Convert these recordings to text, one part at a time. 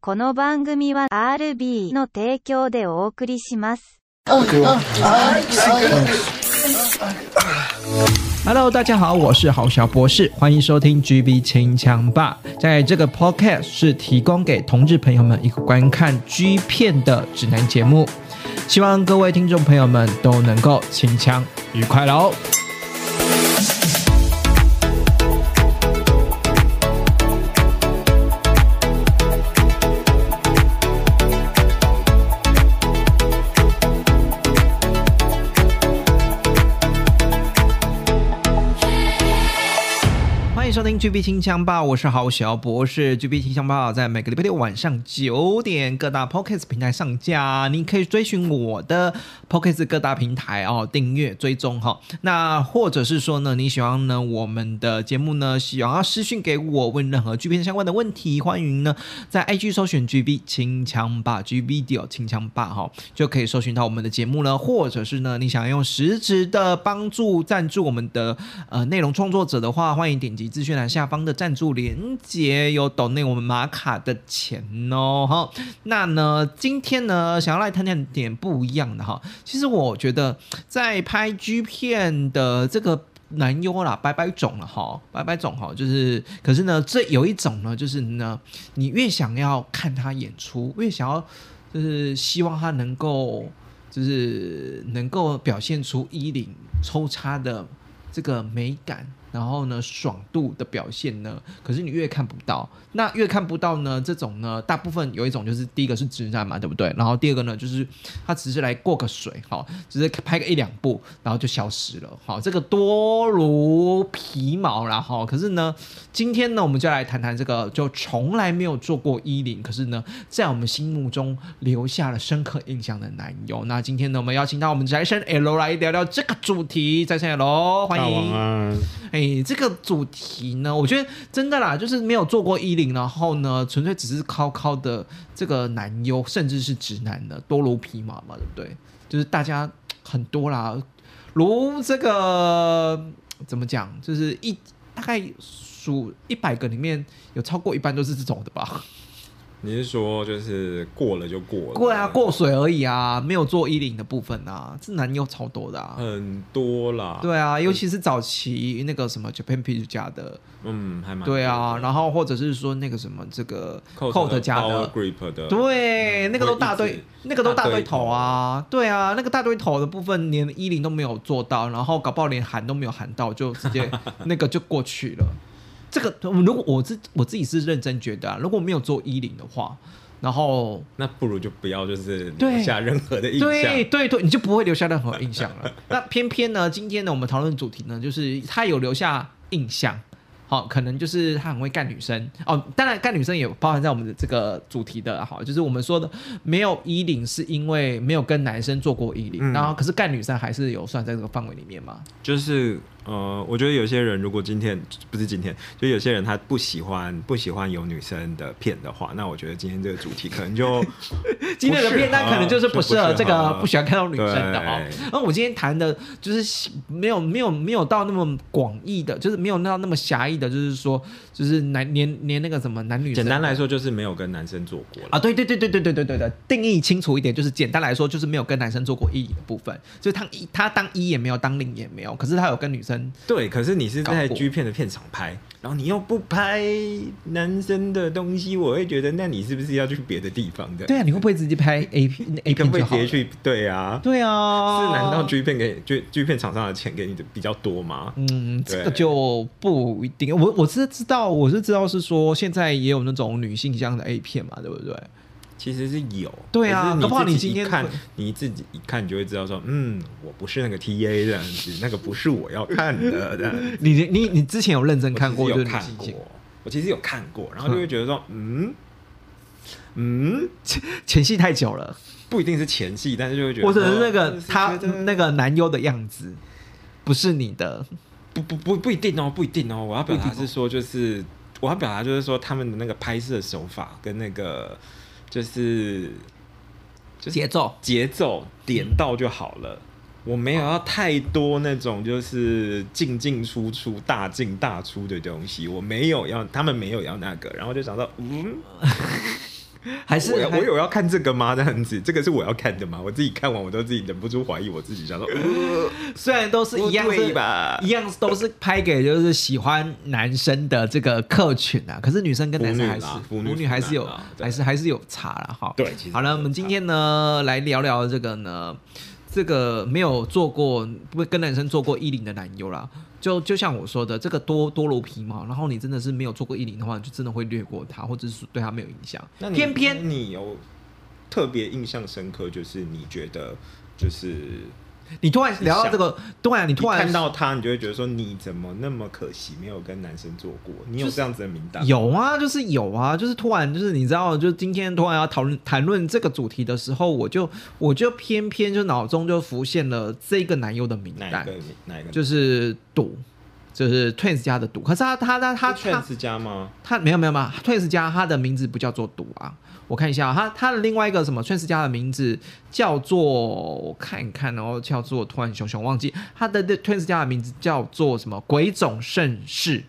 この番組は RB の提供でお送りします。 Hello，大家好，我是郝小博士，欢迎收听 GB 清枪吧。在这个 Podcast 是提供给同志朋友们一个观看 G 片的指南节目，希望各位听众朋友们都能够清枪愉快喽。 GB 清枪吧，我是郝小博士。GB 清枪吧在每个礼拜六晚上九点各大 Podcast 平台上架，你可以追寻我的 Podcast 各大平台哦，订阅追踪哈。那或者是说呢，你喜欢呢我们的节目呢，喜欢要私讯给我问任何 G 片相关的问题，欢迎呢在 IG 搜寻 GB 清枪吧 G Video 清枪吧哈，就可以搜寻到我们的节目了。或者是呢，你想用实质的帮助赞助我们的呃内容创作者的话，欢迎点击资讯下方的赞助连接，有抖内我们马卡的钱哦哈。那呢，今天呢，想要来谈谈点不一样的哈。其实我觉得在拍 G 片的这个。男优啦，百百种了哈，百百种哈，就是，可是呢，这有一种呢，就是呢，你越想要看他演出，越想要，就是希望他能够，就是能够表现出衣领抽插的这个美感，然后呢，爽度的表现呢，可是你越看不到，那越看不到呢，这种呢，大部分有一种就是第一个是直男嘛，对不对？然后第二个呢，就是他只是来过个水，好，只是拍个一两部，然后就消失了，好，这个多如皮毛啦，哈。可是呢，今天呢，我们就来谈谈这个就从来没有做过衣领，可是呢，在我们心目中留下了深刻印象的男友。那今天呢，我们邀请到我们宅神 L 来聊聊这个主题，宅神 L 欢迎。诶，这个主题呢，我觉得真的啦，就是没有做过衣领，然后呢，纯粹只是靠靠的这个男优，甚至是直男的多如匹马嘛，对不对？就是大家很多啦，如这个怎么讲，就是一大概数一百个里面有超过一半都是这种的吧？你是说就是过了就过了？过啊，过水而已啊，没有做衣领的部分啊，这男优超多的啊。很多啦。，对啊，尤其是早期那个什么 Japan P 家的，嗯，还蛮对啊，然后或者是说那个什么这个 Coat 家的，Grip 的，对，那个都大堆那个都大堆头啊，对啊，那个大堆头的部分连衣领都没有做到，然后搞不好连喊都没有喊到，就直接 那个就过去了。这个如果我自我自己是认真觉得、啊，如果没有做衣领的话，然后那不如就不要就是留下任何的印象。对对对，你就不会留下任何印象了。那偏偏呢，今天呢，我们讨论主题呢，就是他有留下印象。好，可能就是他很会干女生哦。当然，干女生也包含在我们的这个主题的。好，就是我们说的没有衣领，是因为没有跟男生做过衣领，嗯然后可是干女生还是有算在这个范围里面吗。就是呃，我觉得有些人如果今天不是今天，就有些人他不喜欢不喜欢有女生的片的话，那我觉得今天这个主题可能就 今天的片单可能就是不适合这个不喜欢看到女生的哦。那我今天谈的就是没有没有没有到那么广义的，就是没有到那么狭义的，就是说就是男连连那个什么男女简单来说就是没有跟男生做过。啊，对对对对对对对对对，定义清楚一点，就是简单来说就是没有跟男生做过一的部分，就是他一他当一也没有，当零也没有，可是他有跟女生对，可是你是在 G 片的片场拍，然后你又不拍男生的东西，我会觉得那你是不是要去别的地方的？对啊，你会不会直接拍 A 片 A 片就好了？直接去？对啊，对啊，是难道 G 片给 G G 片厂商的钱给你的比较多吗？嗯，这对个就不一定。我我是知道，我是知道是说现在也有那种女性向的 A 片嘛，对不对？其实是有，对啊可是搞不好你你今天看，你自己一看，你就会知道说，嗯，我不是那个 T A 这样子，那个不是我要看的。这样你你你之前有认真看过有看过我其实有看过，然后就会觉得说，嗯嗯，前戏太久了，不一定是前戏，但是就会觉得或者是那个他那个男优的样子不是你的，不不不不一定哦，不一定哦。我要表达是说，就是我要表达就是说，他们的那个拍摄手法跟那个就是就是节奏节奏点到就好了。我没有要太多那种就是进进出出、大进大出的东西，我没有要，他们没有要那个，然后就想到，嗯，还是我我有要看这个吗？这样子，这个是我要看的吗？我自己看完，我都自己忍不住怀疑我自己，想说，呃虽然都是一样不对是吧一样都是拍给就是喜欢男生的这个客群啊，可是女生跟男生还是腐女女还是有还是还是有差了哈。对好了，我们今天呢来聊聊这个呢，这个没有做过不跟男生做过衣领的男优啦。就就像我说的，这个多多如皮毛，然后你真的是没有做过一零的话，你就真的会略过它，或者是对它没有影响。那你偏偏你有特别印象深刻，就是你觉得就是你突然聊到这个，对啊你你突然看到他，你就会觉得说你怎么那么可惜，没有跟男生做过？你有这样子的名单？有啊，就是有啊，就是突然就是你知道，就今天突然要讨论谈论这个主题的时候，我就我就偏偏就脑中就浮现了这个男优的名单哪一个，？哪一个？就是赌，就是 Twins 家的赌。可是他他他他 Twins 家吗？他没有没有嘛，Twins 家他的名字不叫做赌啊，我看一下啊，他他的另外一个什么 Twins 家的名字叫做我看一看哦，叫做突然熊熊忘记他的 Twins 家的名字叫做什么鬼冢盛世。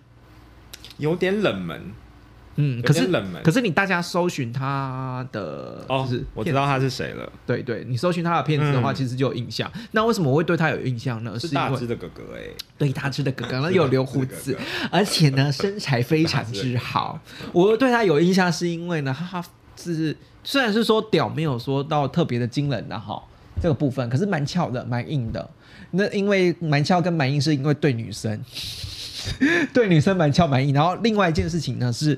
有点冷门嗯，可是冷门可是你大家搜寻他的，哦就是，我知道他是谁了，对对，你搜寻他的片子的话，嗯其实就有印象。那为什么我会对他有印象呢？是大只的哥哥哎，对大只的哥哥，然后有留胡子而且呢身材非常之好。我对他有印象是因为呢，他是虽然是说屌没有说到特别的惊人的哈这个部分，可是蛮翘的，蛮硬的。那因为蛮翘跟蛮硬是因为对女生。对女生蛮翘蛮硬，然后另外一件事情呢是，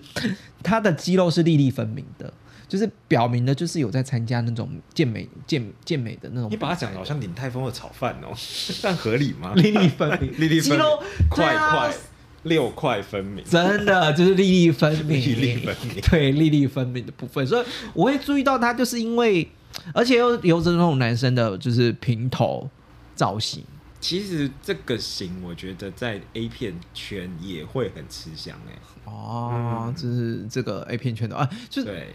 他的肌肉是粒粒分明的，就是表明的就是有在参加那种健美健健美的那种。你把他讲的好像鼎泰丰的炒饭哦，这样合理吗？粒粒分明，粒粒分明肌肉块对啊块六块分明，真的就是粒粒分明，粒粒分明。对粒粒分明的部分，所以我会注意到他，就是因为，而且又有着那种男生的，就是平头造型，其实这个型，我觉得在 A 片圈也会很吃香哎、哦，就是这个 A 片圈的啊，就是对，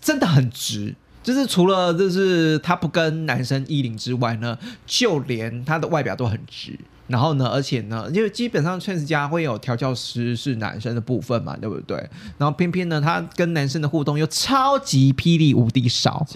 真的很直。就是除了就是他不跟男生衣领之外呢，就连他的外表都很直。然后呢，而且呢，因为基本上 Trans 家会有调教师是男生的部分嘛，对不对？然后偏偏呢，他跟男生的互动又超级霹雳无敌少，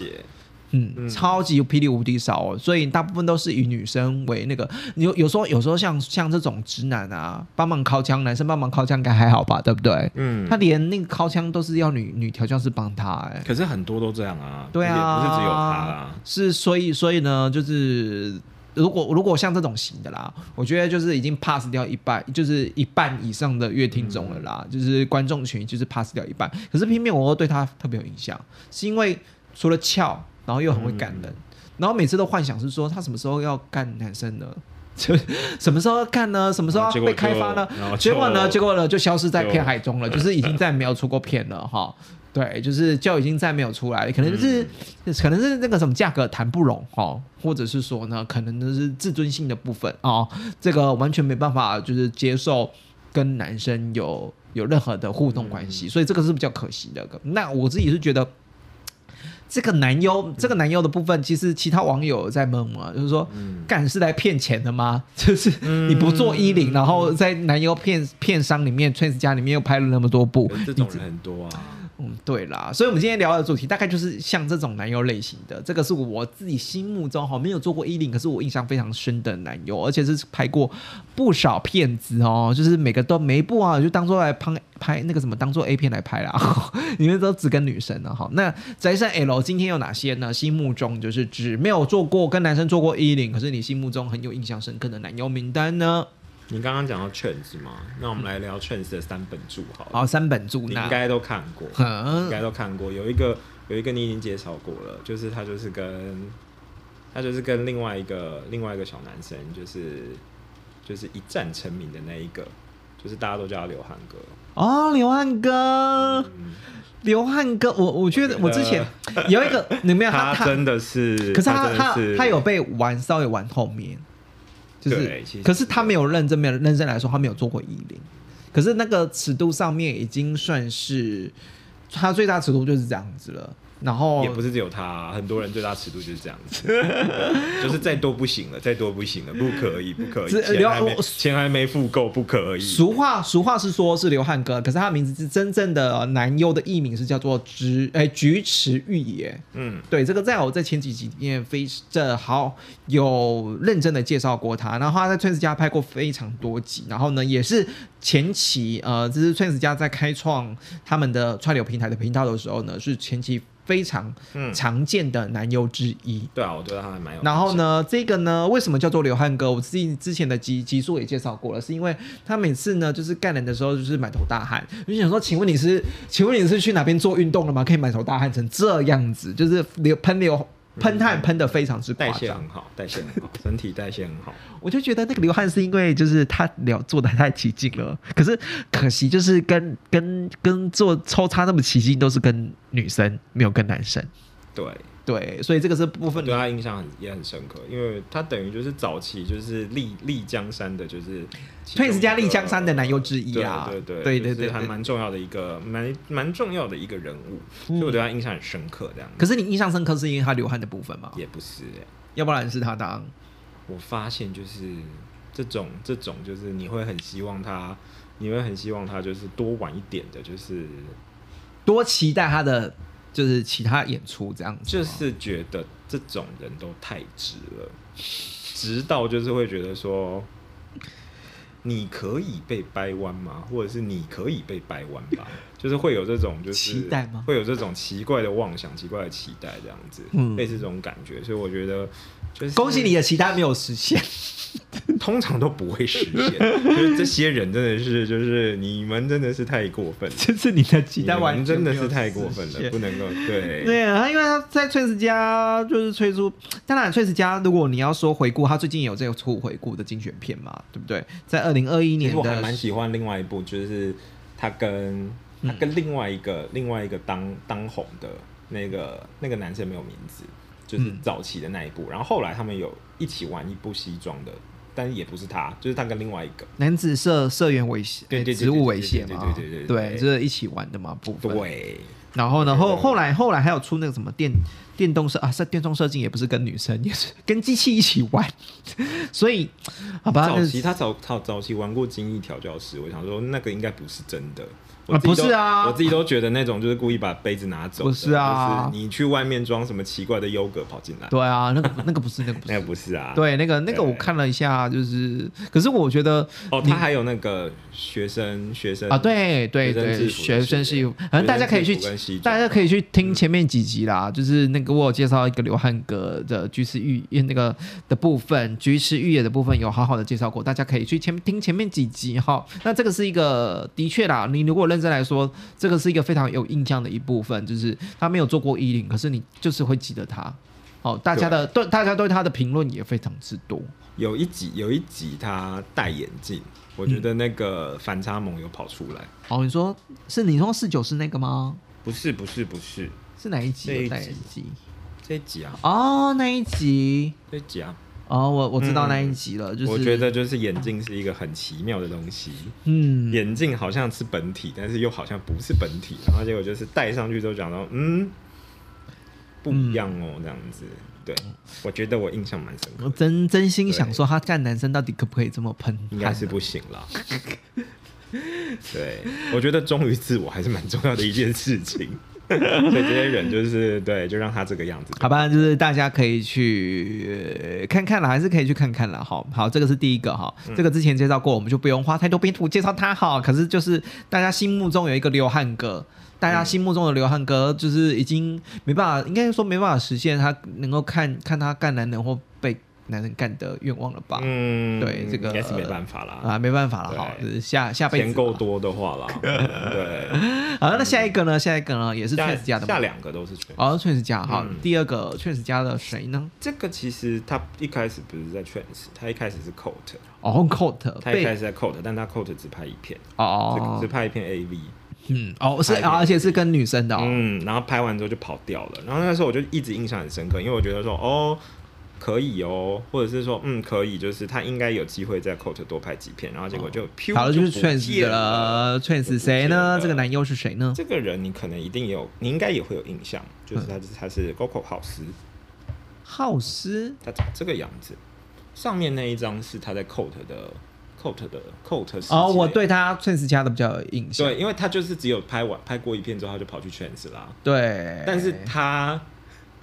嗯，嗯。超级霹雳无敌少哦，所以大部分都是以女生为那个，有有时候有时候像像这种直男啊，帮忙靠枪，男生帮忙靠枪应该还好吧，对不对？嗯。他连那个靠枪都是要女女调教师帮他、哎，可是很多都这样啊，对啊，不是只有他啦，是所以所以呢，就是如果如果像这种型的啦，我觉得就是已经 pass 掉一半，就是一半以上的乐听众了啦，就是观众群就是 pass 掉一半。可是偏偏我又对他特别有印象，是因为除了翘，然后又很会感人，然后每次都幻想是说他什么时候要干男生呢？就 什么时候要干呢？什么时候要被开发呢？结果呢？结果呢？就消失在片海中了，就是已经再没有出过片了哈。对，就是就已经再没有出来了，可能就是、可能是那个什么价格谈不拢哦，或者是说呢，可能就是自尊心的部分哦，这个完全没办法就是接受跟男生有有任何的互动关系，所以这个是比较可惜的。那我自己是觉得。这个男优，这个男优的部分，其实其他网友在问嘛，就是说，嗯干是来骗钱的吗？就是你不做衣领，然后在男优片片商里面，Trans 家里面又拍了那么多部这种人很多啊，嗯，对啦，所以我们今天聊的主题大概就是像这种男优类型的，这个是我自己心目中哈没有做过衣领，可是我印象非常深的男优，而且是拍过不少片子哦，就是每个都每一部啊，就当做来拍拍那个什么，当做 A 片来拍啦，你们都只跟女生了哈。那宅山 L 今天有哪些呢？心目中就是只没有做过跟男生做过衣领，可是你心目中很有印象深刻的男优名单呢？你刚刚讲到 Trends 嘛，那我们来聊 Trends 的三本著好了，好，三本著你应该都看过，嗯应该都看过。有一个有一个你已经介绍过了，就是他就是跟他就是跟另外一个另外一个小男生，就是就是一战成名的那一个，就是大家都叫他刘汉哥。哦，刘汉哥。嗯，刘汉哥，我我觉得我之前有一个，你没有他真的是，可是他他他有被玩稍微玩后面，就是可是他没有认真，没有认真来说，他没有做过衣领，可是那个尺度上面已经算是他最大尺度就是这样子了。然后也不是只有他，很多人最大尺度就是这样子，就是再多不行了，再多不行了，不可以，不可以，这钱还没我钱还没付够，不可以。俗话俗话是说是刘汉哥，可是他的名字是真正的男优的艺名是叫做菊哎菊池玉也。嗯，对，这个在我在前几集里面非这好有认真的介绍过他，然后他在 Twins 家拍过非常多集，然后呢也是前期呃，这是 Twins 家在开创他们的串流平台的频道的时候呢，是前期非常嗯常见的男优之一。对啊，我对他还蛮有。然后？呢，这个呢，为什么叫做流汗哥？我自己之前的集集数也介绍过了，是因为他每次呢，就是干人的时候就是满头大汗。我就想说，请问你是，请问你是去哪边做运动了吗？可以满头大汗成这样子，就是流喷流喷汗喷的非常之代谢很。好，代谢很好，身体代谢很好。我就觉得那个流汗是因为就是他聊做的太起劲了，可是可惜就是跟跟跟做抽插那么起劲都是跟女生，没有跟男生。对，对，所以这个是部分对他印象很也很深刻，因为他等于就是早期就是丽丽江山的，就是其中 Twins 加丽江山的男优之一啊对对对对对对还蛮重要的一个蛮蛮重要的一个人物，所以我对他印象很深刻。这样，可是你印象深刻是因为他流汗的部分吗？也不是哎、要不然是他当我发现就是这种这种就是你会很希望他，你会很希望他就是多晚一点的，就是多期待他的就是其他演出这样子，就是觉得这种人都太直了，直到就是会觉得说，你可以被掰弯吗？或者是你可以被掰弯吧？就是会有这种就是期待吗会有这种奇怪的妄想、奇怪的期待这样子，嗯类似这种感觉。所以我觉得就是恭喜你的其他没有实现。通常都不会实现，就是这些人真的是，就是你们真的是太过分了，这是你的期你待完真的是太过分了，不能够对。对啊，因为他在崔斯家就是推出，当然崔斯家，如果你要说回顾，他最近也有这个出回顾的精选片嘛，对不对？在二零二一其年实我还蛮，喜欢另外一部，就是他跟他跟另外一个、另外一个当当红的那个那个男生没有名字，就是嗯早期的那一部。然后后来他们有一起玩一部西装的，但是也不是他，就是他跟另外一个。男子社社员猥亵，对对对职务猥亵对嘛，对对对对就是一起玩的嘛部分。对，然后呢，后后来后来还有出那个什么电电动射啊，是电动射精也不是跟女生，也是跟机器一起玩，所以好吧，那早期他早早早期玩过精益调教师，我想说那个应该不是真的。我啊不是啊我自己都觉得那种就是故意把杯子拿走，不是啊就是你去外面装什么奇怪的优格跑进来，对啊，那个那个不是那个不 那是个不是啊。对，那个那个我看了一下，就是，可是我觉得哦，你他还有那个学生学生啊，对对对，学生是是，反正大家可以去大家可以去听前面几集啦。就是那个我有介绍一个刘汉格的菊池玉那个的部分，菊池玉野的部分有好好的介绍过，大家可以去前听前面几集哈。那这个是一个的确啦，你如果认真来说，这个是一个非常有印象的一部分，就是他没有做过衣领，可是你就是会记得他。哦，大家的对大家对他的评论也非常之多。有一集有一集他戴眼镜，我觉得那个反差萌有跑出来。哦，你说是你说四九是那个吗？不是不是不是是哪一集戴眼集镜？这一集啊，哦，那一集这一集啊，哦，我我知道嗯那一集了，就是我觉得就是眼镜是一个很奇妙的东西。嗯，眼镜好像是本体，但是又好像不是本体，然后结果就是戴上去之后讲到，嗯，不一样哦，这样子。对，我觉得我印象蛮深刻我，真真心想说，他干男生到底可不可以这么喷？应该是不行了。对，我觉得忠于自我还是蛮重要的一件事情。所以这些人就是对，就让他这个样子。好吧，就是大家可以去呃看看了，还是可以去看看了好。好，这个是第一个哈，嗯这个之前介绍过，我们就不用花太多篇幅介绍他哈。可是就是大家心目中有一个流汗哥，大家心目中的流汗哥就是已经没办法，应该说没办法实现他能够看看他干男人或被男人干的愿望了吧？嗯，对这个应该是没办法啦。啊，没办法了好，就是下下辈子钱够。多的话啦，对，好，那下一个呢？下一个呢，也是下 Twins 家的嘛下两个都是全。哦，Twins 家哈，嗯第二个 Twins 家的谁呢？这个其实他一开始不是在 Trans，他一开始是 Coat，哦，Coat 他一开始在 Coat，但他 Coat 只拍一片，哦只只拍一片 AV，嗯，哦，是，而且是跟女生的哦。嗯，然后拍完之后就跑掉了。然后那时候我就一直印象很深刻，因为我觉得说，哦可以哦，或者是说嗯可以，就是他应该有机会在 Coat 多拍几片，然后结果就噗好了，就是不 Trans 了，Trans 谁呢？这个男优优是谁呢？这个人你可能一定有，你应该也会有印象，就是他他是 Coco 浩斯，浩斯他长这个样子，上面那一张是他在 Coat 的 Coat 的 Coat 哦，我对他 Trans 家的比较有印象。对，因为他就是只有拍完拍过一片之后，他就跑去 Trans 啦，对，但是他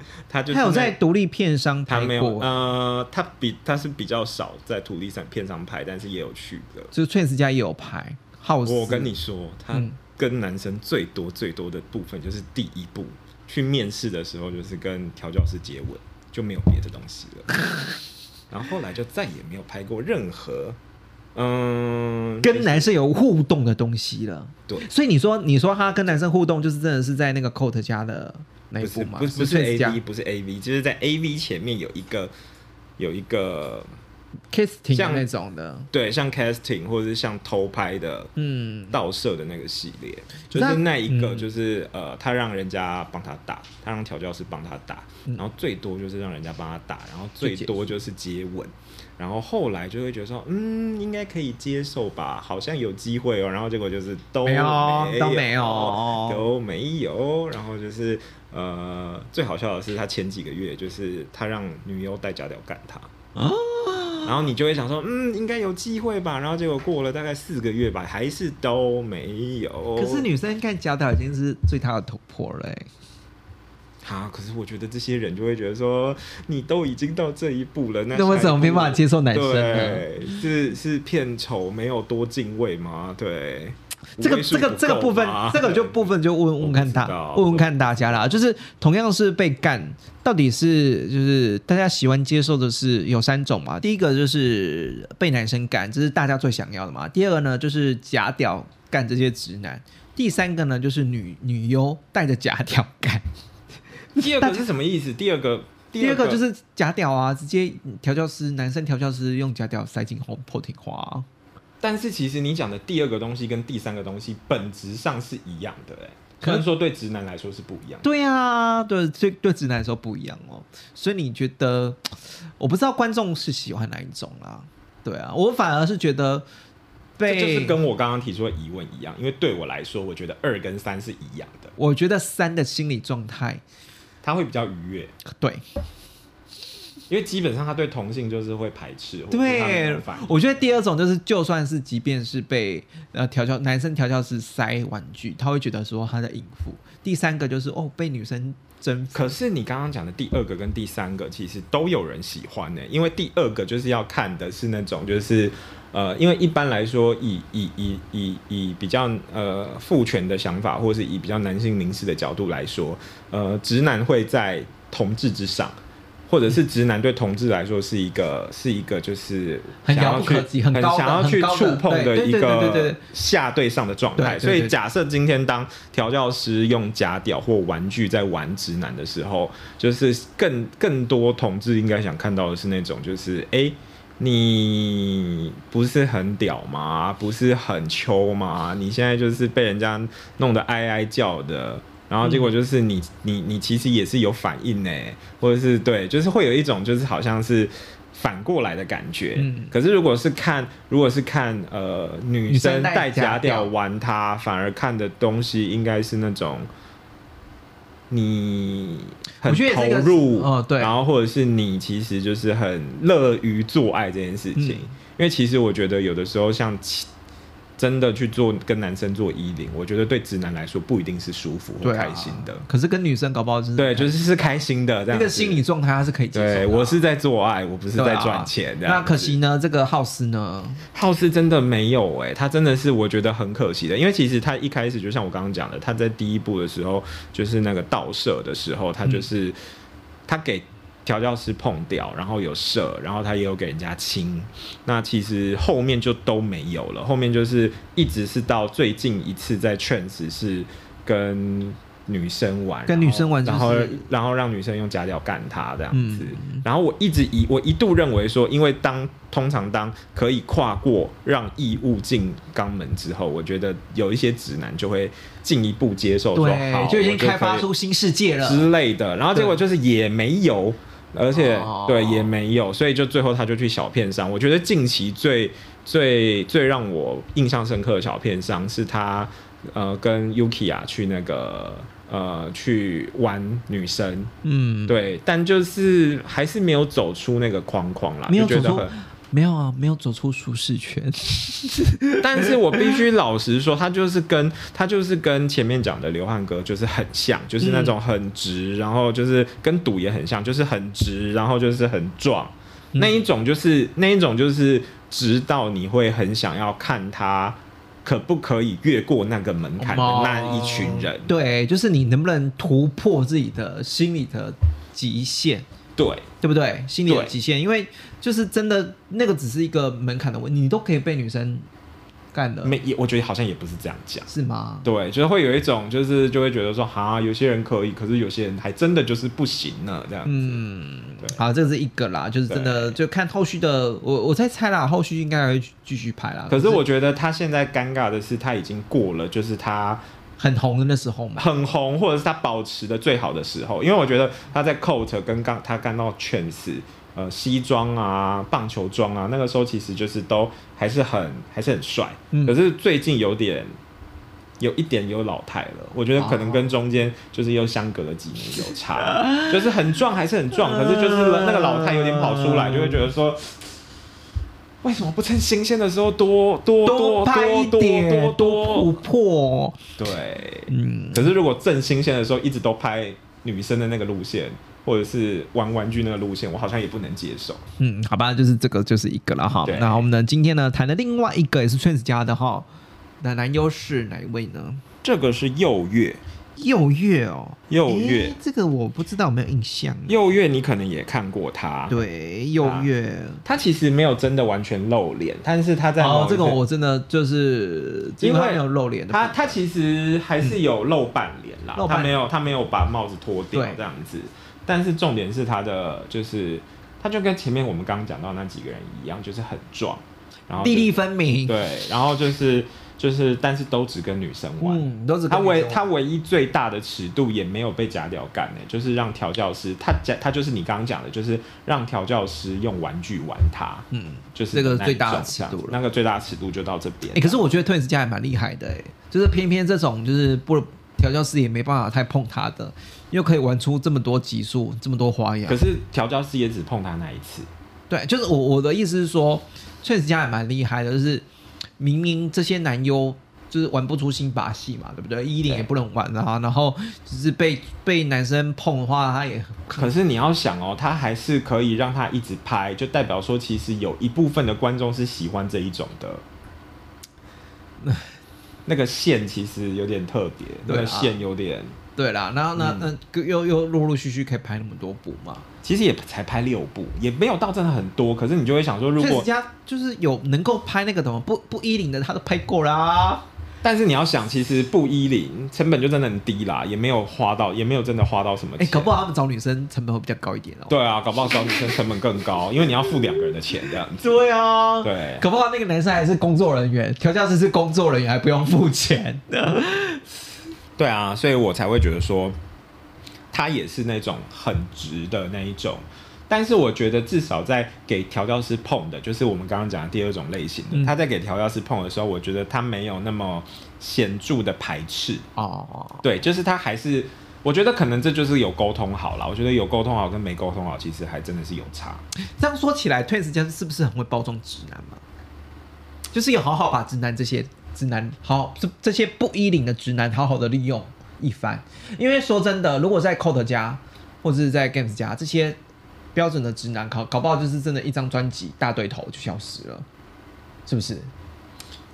他就是他有在独立片商拍他没有，过，呃，他比他是比较少在独立上片商拍，但是也有去的。就是 Trans 家也有拍。浩斯，我跟你说，他嗯跟男生最多最多的部分就是第一步去面试的时候，就是跟调教师接吻，就没有别的东西了。然后后来就再也没有拍过任何，嗯，跟男生有互动的东西了。对，所以你说，你说他跟男生互动，就是真的是在那个 Coat 家的那一不是部吗？不是 A V 不是 A V，就是在 A V 前面有一个有一个 Kissing 像那种的，对，像 casting 或者是像偷拍的，嗯，盗摄的那个系列，就是那一个，嗯就是、呃，他让人家帮他打，他让调教师帮他打，嗯。然后最多就是让人家帮他打，然后最多就是接吻，然后后来就会觉得说，嗯，应该可以接受吧，好像有机会哦，然后结果就是都没有没都没有。都没有，然后就是呃，最好笑的是他前几个月就是他让女优戴假屌干他。哦然后你就会想说，嗯，应该有机会吧。然后结果过了大概四个月吧，还是都没有。可是女生看假屌已经是最大的突破了、欸。啊，可是我觉得这些人就会觉得说，你都已经到这一步了，那那为什么没办法接受男生呢？对，是是片酬没有多敬畏吗？对，这个这个这个部分，这个就部分就问 问看大我不知道问问看大家啦，就是同样是被干，到底是就是大家喜欢接受的是有三种嘛？第一个就是被男生干，这是大家最想要的嘛。第二个呢就是假屌干这些直男，第三个呢就是女女优带着假屌干。第二个是什么意思？第二个，第二个就是假屌啊，直接调教师男生调教师用假屌塞进后破挺花、啊。但是其实你讲的第二个东西跟第三个东西本质上是一样的、哎，可可能说对直男来说是不一样的。对啊，对，对对直男来说不一样哦。所以你觉得，我不知道观众是喜欢哪一种啦。对啊，我反而是觉得这被，就是跟我刚刚提出的疑问一样，因为对我来说，我觉得二跟三是一样的，我觉得三的心理状态，他会比较愉悦，对因为基本上他对同性就是会排斥，对我觉得第二种就是，就算是即便是被呃调教男生调教是塞玩具，他会觉得说他在应付。第三个就是哦，被女生征服，可是你刚刚讲的第二个跟第三个，其实都有人喜欢呢、因为第二个就是要看的是那种就是。呃，因为一般来说，以以以以以比较呃父权的想法，或是以比较男性凝视的角度来说，呃，直男会在同志之上，或者是直男对同志来说是一个是一个就是很想要去遥不可及很想要去触碰的一个对下对上的状态。所以假设今天当调教师用假屌或玩具在玩直男的时候，就是更更多同志应该想看到的是那种就是哎。诶你不是很屌吗？不是很秋吗？你现在就是被人家弄得哀哀叫的，然后结果就是你、你你其实也是有反应呢，或者是对，就是会有一种就是好像是反过来的感觉。嗯可是如果是看，如果是看呃女女生戴假假屌屌玩它，反而看的东西应该是那种你很投入，哦对然后或者是你其实就是很乐于做爱这件事情。嗯因为其实我觉得有的时候像其真的去做跟男生做衣领，我觉得对直男来说不一定是舒服或开心的。可是跟女生搞不好就是对，就是是开心的这样子。那个心理状态，他是可以接受的啊。对我是在做爱，我不是在赚钱。这样那可惜呢，这个浩斯呢，浩斯真的没有哎、他真的是我觉得很可惜的，因为其实他一开始就像我刚刚讲的，他在第一部的时候就是那个倒射的时候，他就是、嗯他给调教师碰掉，然后有射，然后他也有给人家亲，那其实后面就都没有了，后面就是一直是到最近一次在 trans 是跟。女生玩，跟女生玩然后就是然后然后让女生用假屌干他这样子，嗯然后我一直以我一度认为说，因为当通常当可以跨过让异物进肛门之后，我觉得有一些指南就会进一步接受说，好对，就已经开发出新世界了。之类的。然后结果就是也没有，而且、哦对也没有，所以就最后他就去小片商。我觉得近期最最最让我印象深刻的小片商是他呃跟 Yuki 啊去那个呃去玩女生，嗯，，对，但就是还是没有走出那个框框啦，没有走出就觉得很。没有啊，没有走出舒适圈。但是我必须老实说，他就是跟他就是跟前面讲的刘汉哥就是很像，就是那种很直，然后就是跟赌也很像，就是很直，然后就是很壮，那一种就是那一种就是直到你会很想要看他可不可以越过那个门槛的那一群人。哦对，就是你能不能突破自己的心理的极限，对对不对？心理的对极限，因为就是真的那个只是一个门槛的问题，你都可以被女生干的，没也我觉得好像也不是这样讲。是吗？对，就是会有一种，就是就会觉得说，哈，有些人可以，可是有些人还真的就是不行呢，这样子。嗯对，好，这是一个啦，就是真的就看后续的，我我在猜啦，后续应该还会继续拍啦。可是我觉得他现在尴尬的是，他已经过了，就是他很红的那时候嘛，很红，或者是他保持的最好的时候。因为我觉得他在 Coat 跟刚他干到 Chance，呃，西装啊、棒球装啊，那个时候其实就是都还是很还是很帅。嗯可是最近有点。有一点有老态了，我觉得可能跟中间就是又相隔了几年有差，就是很壮还是很壮，可是就是那个老态有点跑出来，就会觉得说，为什么不趁新鲜的时候多多多拍一多点，多多突破，对，嗯，可是如果正新鲜的时候一直都拍女生的那个路线，或者是玩玩具那个路线，我好像也不能接受。嗯，好吧，就是这个就是一个了哈。那我们呢，今天呢谈的另外一个也是 Twins 家的哈，那男优是哪一位呢？这个是右月，右月哦，右月。诶这个我不知道有没有印象。右月你可能也看过他，，对，右月。他其实没有真的完全露脸，但是他在哦，这个我真的就是，因为他没有露脸他他其实还是有露半脸啦，他没有他没有把帽子脱掉对。这样子，但是重点是他的就是他就跟前面我们刚刚讲到那几个人一样，就是很壮，然后就粒粒分明。对，然后就是就是，但是都只跟女生玩。嗯，都只他唯他唯一最大的尺度也没有被假屌干呢、就是让调教师他假他就是你刚刚讲的，就是让调教师用玩具玩他，嗯，就是这个最大尺度了那个最大的尺度就到这边。哎、可是我觉得 Twins 家也蛮厉害的哎、就是偏偏这种就是不调教师也没办法太碰他的，又可以玩出这么多级数，这么多花样可。是调教师也只碰他那一次，对，就是我我的意思是说，Twins 家也蛮厉害的，就是明明这些男优。就是玩不出新把戏嘛，对不对？一零也不能玩啊，然后只是被被男生碰的话，他也可是你要想哦，他还是可以让他一直拍，就代表说其实有一部分的观众是喜欢这一种的。那个线其实有点特别，那个线有点，对啦。然后那嗯那又又陆陆续续可以拍那么多部嘛。其实也才拍六部，也没有到真的很多。可是你就会想说，如果家就是有能够拍那个什么？不不一零的他都拍过啦。但是你要想，其实不一零成本就真的很低啦，也没有花到，也没有真的花到什么哎、钱。搞不好他们找女生成本会比较高一点哦。对啊，搞不好找女生成本更高，因为你要付两个人的钱这样子。对啊，对搞不好那个男生还是工作人员，调教师是工作人员，还不用付钱。对啊，所以我才会觉得说，他也是那种很直的那一种。但是我觉得至少在给调教师碰的，就是我们刚刚讲的第二种类型的，嗯他在给调教师碰的时候，我觉得他没有那么显著的排斥。哦，对，就是他还是，我觉得可能这就是有沟通好了。我觉得有沟通好跟没沟通好，其实还真的是有差。这样说起来，Twins 家是不是很会包装直男嘛？就是有好好把直男这些直男好这这些不依领的直男好好的利用一番。因为说真的，如果在 Code 家或者是在 Games 家这些标准的直男，搞搞不好就是真的一张专辑大对头就消失了，是不是？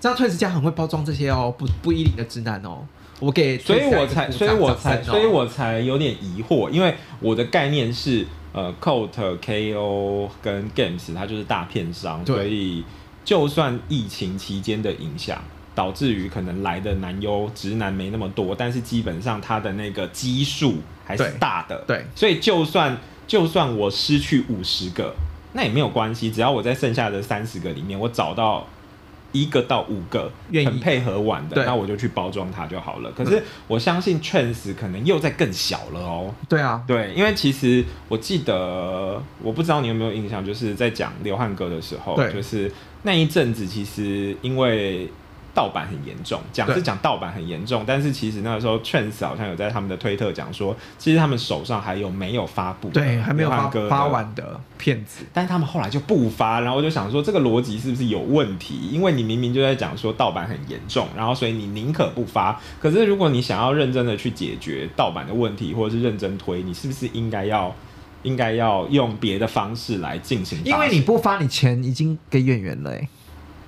这样 Twins 家很会包装这些哦，不不依领的直男哦。我给所以我才，所以我才，所以我才有点疑惑，因为我的概念是，呃，Coat、KO 跟 Games 它就是大片商，所以就算疫情期间的影响，导致于可能来的男优直男没那么多，但是基本上他的那个基数还是大的，对。所以就算就算我失去五十个，那也没有关系，只要我在剩下的三十个里面，我找到一个到五个愿意。很配合玩的，那我就去包装它就好了。可是我相信 Trans 可能又在更小了哦。对啊，对，因为其实我记得，我不知道你有没有印象，就是在讲流汗哥的时候，就是那一阵子，其实因为盗版很严重，讲是讲盗版很严重，但是其实那个时候 Trans 好像有在他们的推特讲说，其实他们手上还有没有发布对，还没有发发完的骗子。但是他们后来就不发，然后我就想说这个逻辑是不是有问题？因为你明明就在讲说盗版很严重，然后所以你宁可不发。可是如果你想要认真的去解决盗版的问题，或者是认真推，你是不是应该要应该要用别的方式来进行？因为你不发，你钱已经给演员了、欸，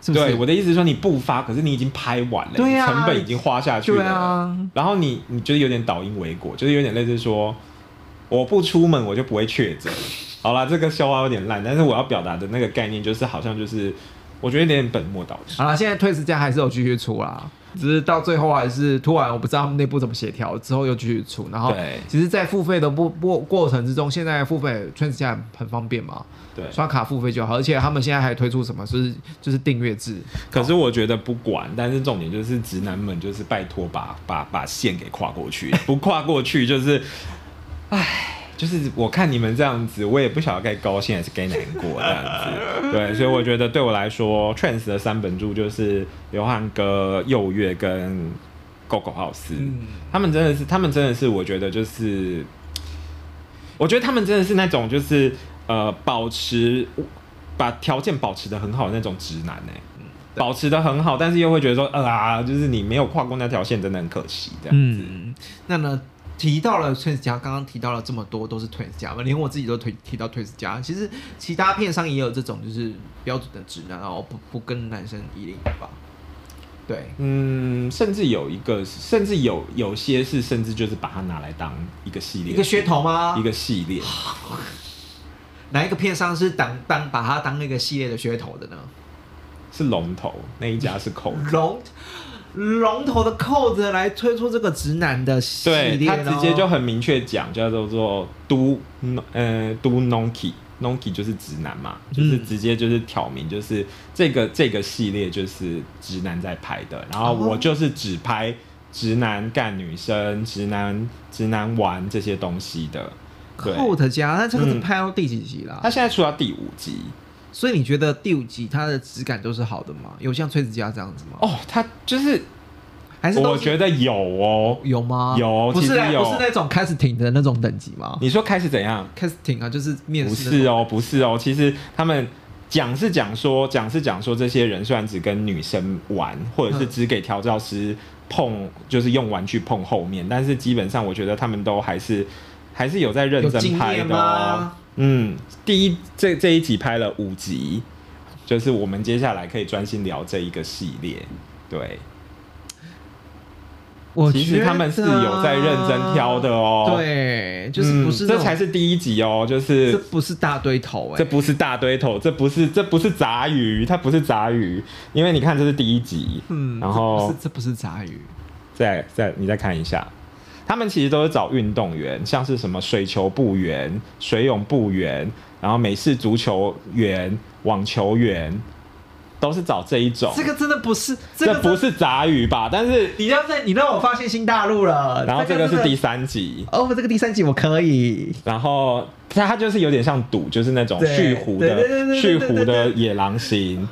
是不是？对我的意思是说你不发，可是你已经拍完了，对啊成本已经花下去了，对啊然后你你就是有点倒因为果，就是有点类似说我不出门我就不会确诊。好啦，这个笑话有点烂，但是我要表达的那个概念就是好像就是我觉得有点本末倒置。好了，现在退时家还是有继续出啦，只是到最后还是突然我不知道他们内部怎么协调，之后又继续出。然后对其实，在付费的过过过程之中，现在付费 n s 家很方便嘛，对，刷卡付费就好，而且他们现在还推出什么，就是就是订阅制。可是我觉得不管，但是重点就是直男们就是拜托把把把线给跨过去，不跨过去就是，唉。就是我看你们这样子，我也不晓得该高兴还是该难过这样子。对，所以我觉得对我来说，Trans 的三本柱就是刘汉哥、右月跟 GoGo 浩斯。嗯他们真的是，他们真的是，我觉得就是，我觉得他们真的是那种就是呃，保持把条件保持的很好的那种直男呢、对保持的很好，但是又会觉得说，呃啊，就是你没有跨过那条线，真的很可惜这样子。嗯，那呢提到了 Twins 家，刚刚提到了这么多都是 Twins 家嘛，连我自己都提提到 Twins 家。其实其他片商也有这种就是标准的直男，然后不不跟男生一零吧。对，嗯，甚至有一个，甚至有有些是，甚至就是把它拿来当一个系列，一个噱头吗？一个系列。哪一个片商是当当把它当那个系列的噱头的呢？是龙头那一家是口龙龙头的扣子来推出这个直男的系列咯。他直接就很明确讲，叫做做都呃都 nonki nonki 就是直男嘛，就是嗯直接就是挑明，就是这个这个系列就是直男在拍的，然后我就是只拍直男干女生、直男直男玩这些东西的。对，Code 家，那这个是嗯拍到第几集啦？他现在出到第五集所以你觉得第五集它的质感都是好的吗？有像崔子佳这样子吗？哦，他就是还是我觉得有哦。有吗？有不是不是那种 casting 的那种等级吗你说开始怎样？？casting 啊，就是面不试不是哦，不是哦，其实他们讲是讲说，讲是讲说，这些人虽然只跟女生玩，或者是嗯只给调教师碰，就是用玩具碰后面，但是基本上我觉得他们都还是还是有在认真拍的哦吗。嗯，第一这这一集拍了五集，就是我们接下来可以专心聊这一个系列。对，我其实他们是有在认真挑的哦。，对，就是不是、这才是第一集哦，就是这不是大堆头哎、这不是大堆头，这不是这不是杂鱼，它不是杂鱼，因为你看这是第一集，嗯，然后这不是这不是杂鱼，再再你再看一下，他们其实都是找运动员，像是什么水球部员、水泳部员，然后美式足球员、网球员，都是找这一种。这个真的不是，这这个不是杂鱼吧？但是你让在你让我发现新大陆了，然后这个是第第三集，哦，这个第三集我可以，然后它它就是有点像赌，就是那种对蓄胡的对蓄胡的野狼型。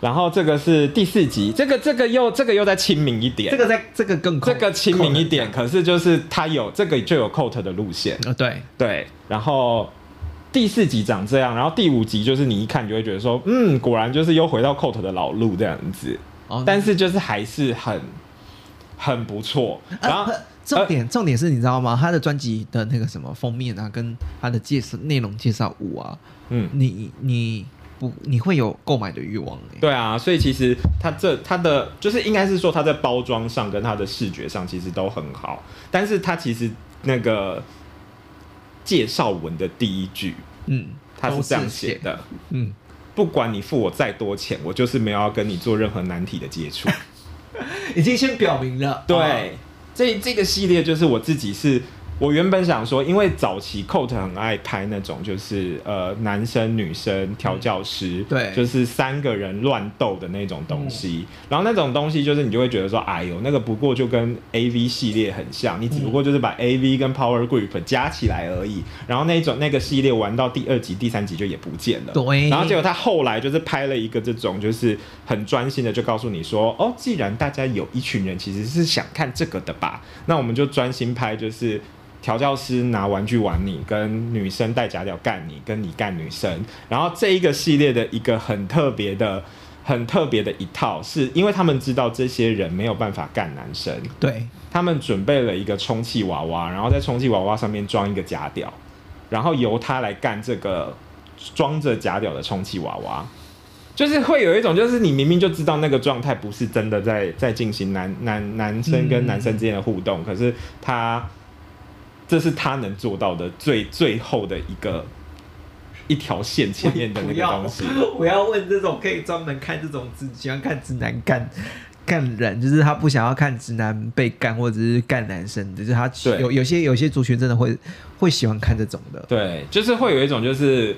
然后这个是第四集，这个这个又这个又再亲民一点，这个在这个更这个亲民一点，可是就是它有这个就有 coat 的路线，呃对，对。然后第四集长这样，然后第五集就是你一看你就会觉得说，嗯，果然就是又回到 coat 的老路这样子，哦但是就是还是很很不错。然后、呃重点重点是你知道吗？他的专辑的那个什么封面啊，跟他的介绍内容介绍物啊，嗯，你你不你会有购买的欲望哎、对啊，所以其实它这它的就是应该是说它在包装上跟它的视觉上其实都很好，但是它其实那个介绍文的第一句，嗯，它是这样写的：嗯，不管你付我再多钱，我就是没有要跟你做任何难题的接触。已经先表明了，对，这这个系列就是我自己是我原本想说，因为早期 Coat 很爱拍那种就是呃男生女生调教师，对就是三个人乱斗的那种东西。然后那种东西就是你就会觉得说，哎呦，那个不过就跟 A V 系列很像，你只不过就是把 A V 跟 Power Group 加起来而已。然后那种那个系列玩到第二集、第三集就也不见了。对然后结果他后来就是拍了一个这种，就是很专心的就告诉你说，哦，既然大家有一群人其实是想看这个的吧，那我们就专心拍就是。调教师拿玩具玩你，跟女生戴假屌干你，跟你干女生。然后这一个系列的一个很特别的、很特别的一套，是因为他们知道这些人没有办法干男生，对，他们准备了一个充气娃娃，然后在充气娃娃上面装一个假屌，然后由他来干这个装着假屌的充气娃娃。就是会有一种，就是你明明就知道那个状态不是真的在在进行男男男生跟男生之间的互动，可是他这是他能做到的最最后的一个一条线前面的那个东西。我要问这种可以专门看这种只喜欢看直男干干人，就是他不想要看直男被干或者是干男生，就是他有有些有些族群真的会会喜欢看这种的。对，就是会有一种就是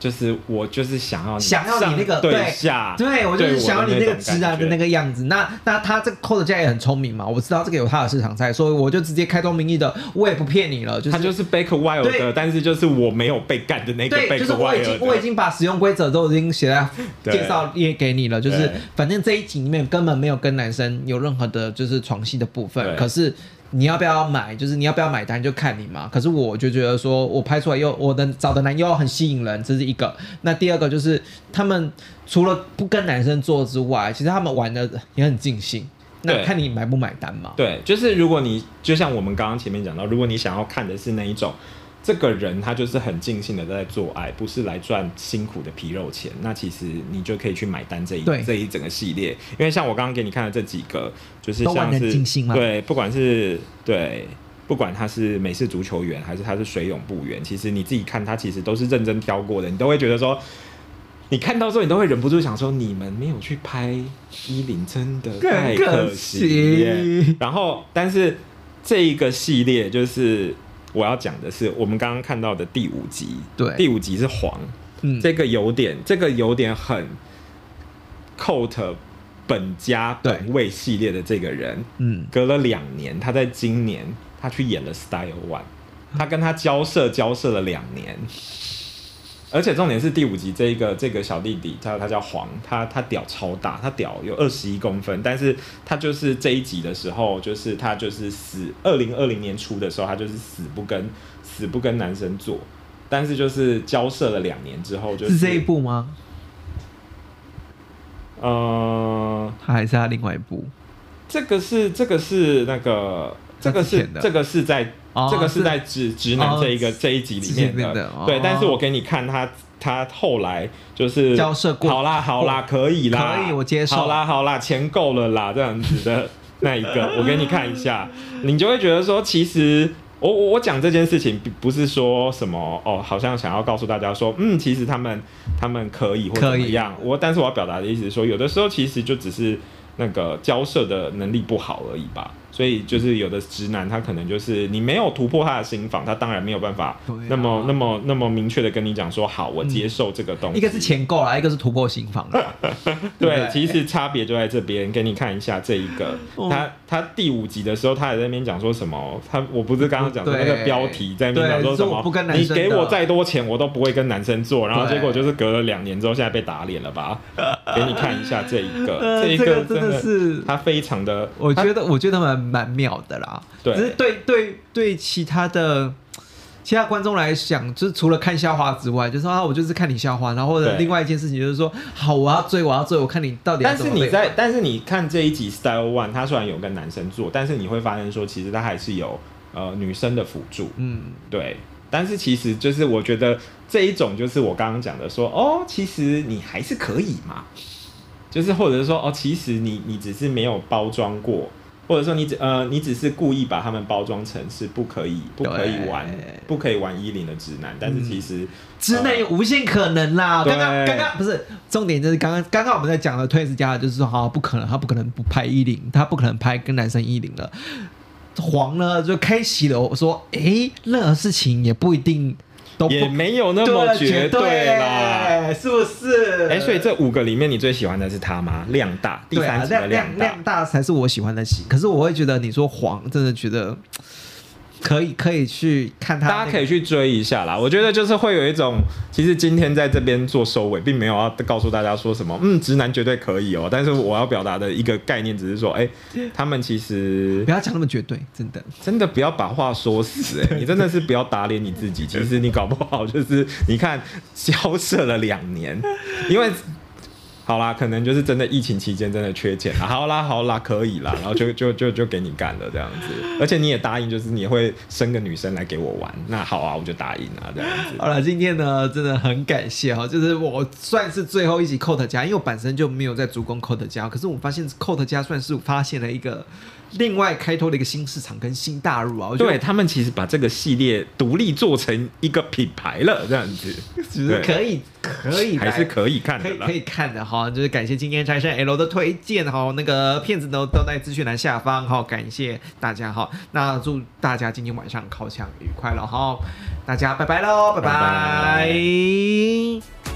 就是我就是想要想要你那个对下，对，我就是想要你那个直男的那个。样子。那那他这个 code 家也很聪明嘛，我知道这个有他的市场在，所以我就直接开宗明义的，我也不骗你了，就是他就是 Back Wild 的，但是就是我没有被干的那个，Back 就是我已 Wild 经我已。经把使用规则都已经写在 介绍页给你了，就是反正这一集里面根本没有跟男生有任何的就是床戏的部分，可是。你要不要买？就是你要不要买单就看你嘛。可是我就觉得说，我拍出来又我的找的男优很吸引人，这是一个。那第二个就是他们除了不跟男生做之外，其实他们玩的也很尽兴。那看你买不买单嘛。对，就是如果你就像我们刚刚前面讲到，如果你想要看的是那一种，这个人他就是很尽兴的在做爱，不是来赚辛苦的皮肉钱，那其实你就可以去买单这一对这一整个系列。因为像我刚刚给你看的这几个，就是像是尽兴吗对，不管是对。不管他是美式足球员还是他是水泳部员，其实你自己看他其实都是认真挑过的，你都会觉得说，你看到之后你都会忍不住想说，你们没有去拍衣领，真的太更可惜。然后，但是这一个系列就是我要讲的是，我们刚刚看到的第五集，对。第五集是黄，嗯，这个有点，这个有点很 Coat 本家本位系列的这个人，嗯，隔了两年，他在今年他去演了 Style One，他跟他交涉交涉了两年。而且重点是第五集这一个这个小弟弟，他他叫黄，他他屌超大，他屌有二十一公分，但是他就是这一集的时候，就是他就是死，二零二零年初的时候，他就是死不跟死不跟男生做，但是就是交涉了两年之后，就是是这一部吗？呃，他还是他另外一部？这个是这个是那个这个是这个是在、哦这个是是。在直直男这一个、哦这一集里面的，面的哦。对，但是我给你看他他后来就是交涉过。好啦好啦，可以啦，可以我接受。好啦好啦，钱够了啦，这样子的 那一个，我给你看一下，你就会觉得说，其实。我我我讲这件事情，不不是说什么哦，好像想要告诉大家说，嗯，其实他们他们可以或怎么样。我但是我要表达的意思是说，有的时候其实就只是那个交涉的能力不好而已吧。所以就是有的直男他可能就是你没有突破他的心房，他当然没有办法那么、那么那么明确的跟你讲说好，我接受这个东西。一个是钱够了，一个是突破心房了。对，对其实差别就在这边，给你看一下这一个，哦他他第五集的时候，他也在那边讲说什么，他我不是刚刚讲的那个标题，在那边讲说什么，你给我再多钱，我都不会跟男生做，然后结果就是隔了两年之后，现在被打脸了吧？给你看一下这一个，呃一个真的是他非常的，我觉得我觉得蛮蛮妙的啦。对。只是对对对其他的其他观众来讲，就是除了看笑话之外，就是说啊，我就是看你笑话，然后或者另外一件事情就是说，好，我要追，我要追，我看你到底但。是你在，但是你看这一集 Style One，他虽然有跟男生做，但是你会发现说，其实他还是有呃女生的辅助，嗯，对，但是其实就是我觉得这一种就是我刚刚讲的说，哦，其实你还是可以嘛，就是或者是说，哦，其实你你只是没有包装过，或者说你只呃你只是故意把他们包装成是不可以不可以玩不可以玩衣领的直男，但是其实、直男有无限可能啦。刚刚刚刚不是重点，就是刚刚刚刚我们在讲的推斯家，就是说，好，不可能，他不可能不拍衣领，他不可能拍跟男生衣领了。黄呢就开启了我说，诶，任何事情也不一定都也没有那么绝对啦。，是不是？哎、所以这五个里面，你最喜欢的是他吗？量大，第三集的量量大。量大才是我喜欢的戏。可是我会觉得你说黄，真的觉得可以可以去看他、大家可以去追一下啦。我觉得就是会有一种，其实今天在这边做收尾，并没有要告诉大家说什么，嗯，直男绝对可以哦。但是我要表达的一个概念，只是说，哎、他们其实不要讲那么绝对，真的。真的不要把话说死、哎，你真的是不要打脸你自己。其实你搞不好就是，你看 交涉了两年，因为。好啦，可能就是真的疫情期间真的缺钱啦。好啦，好啦，可以啦，然后就就就就给你干了这样子，而且你也答应，就是你会生个女生来给我玩。那好啊，我就答应啊，这样子。好了，今天呢真的很感谢哈，就是我算是最后一集 Code 家，因为我本身就没有在主攻 Code 家，可是我发现 Code 家算是发现了一个另外开拓了一个新市场跟新大陆啊。对他们其实把这个系列独立做成一个品牌了，这样子只是可以可以来还是可以看的可以可。以看的哈，就是感谢今天财神 L 的推荐哈，那个片子都都在资讯栏下方哈，感谢大家哈，那祝大家今天晚上烤枪愉快了哈，大家拜拜喽，拜拜拜拜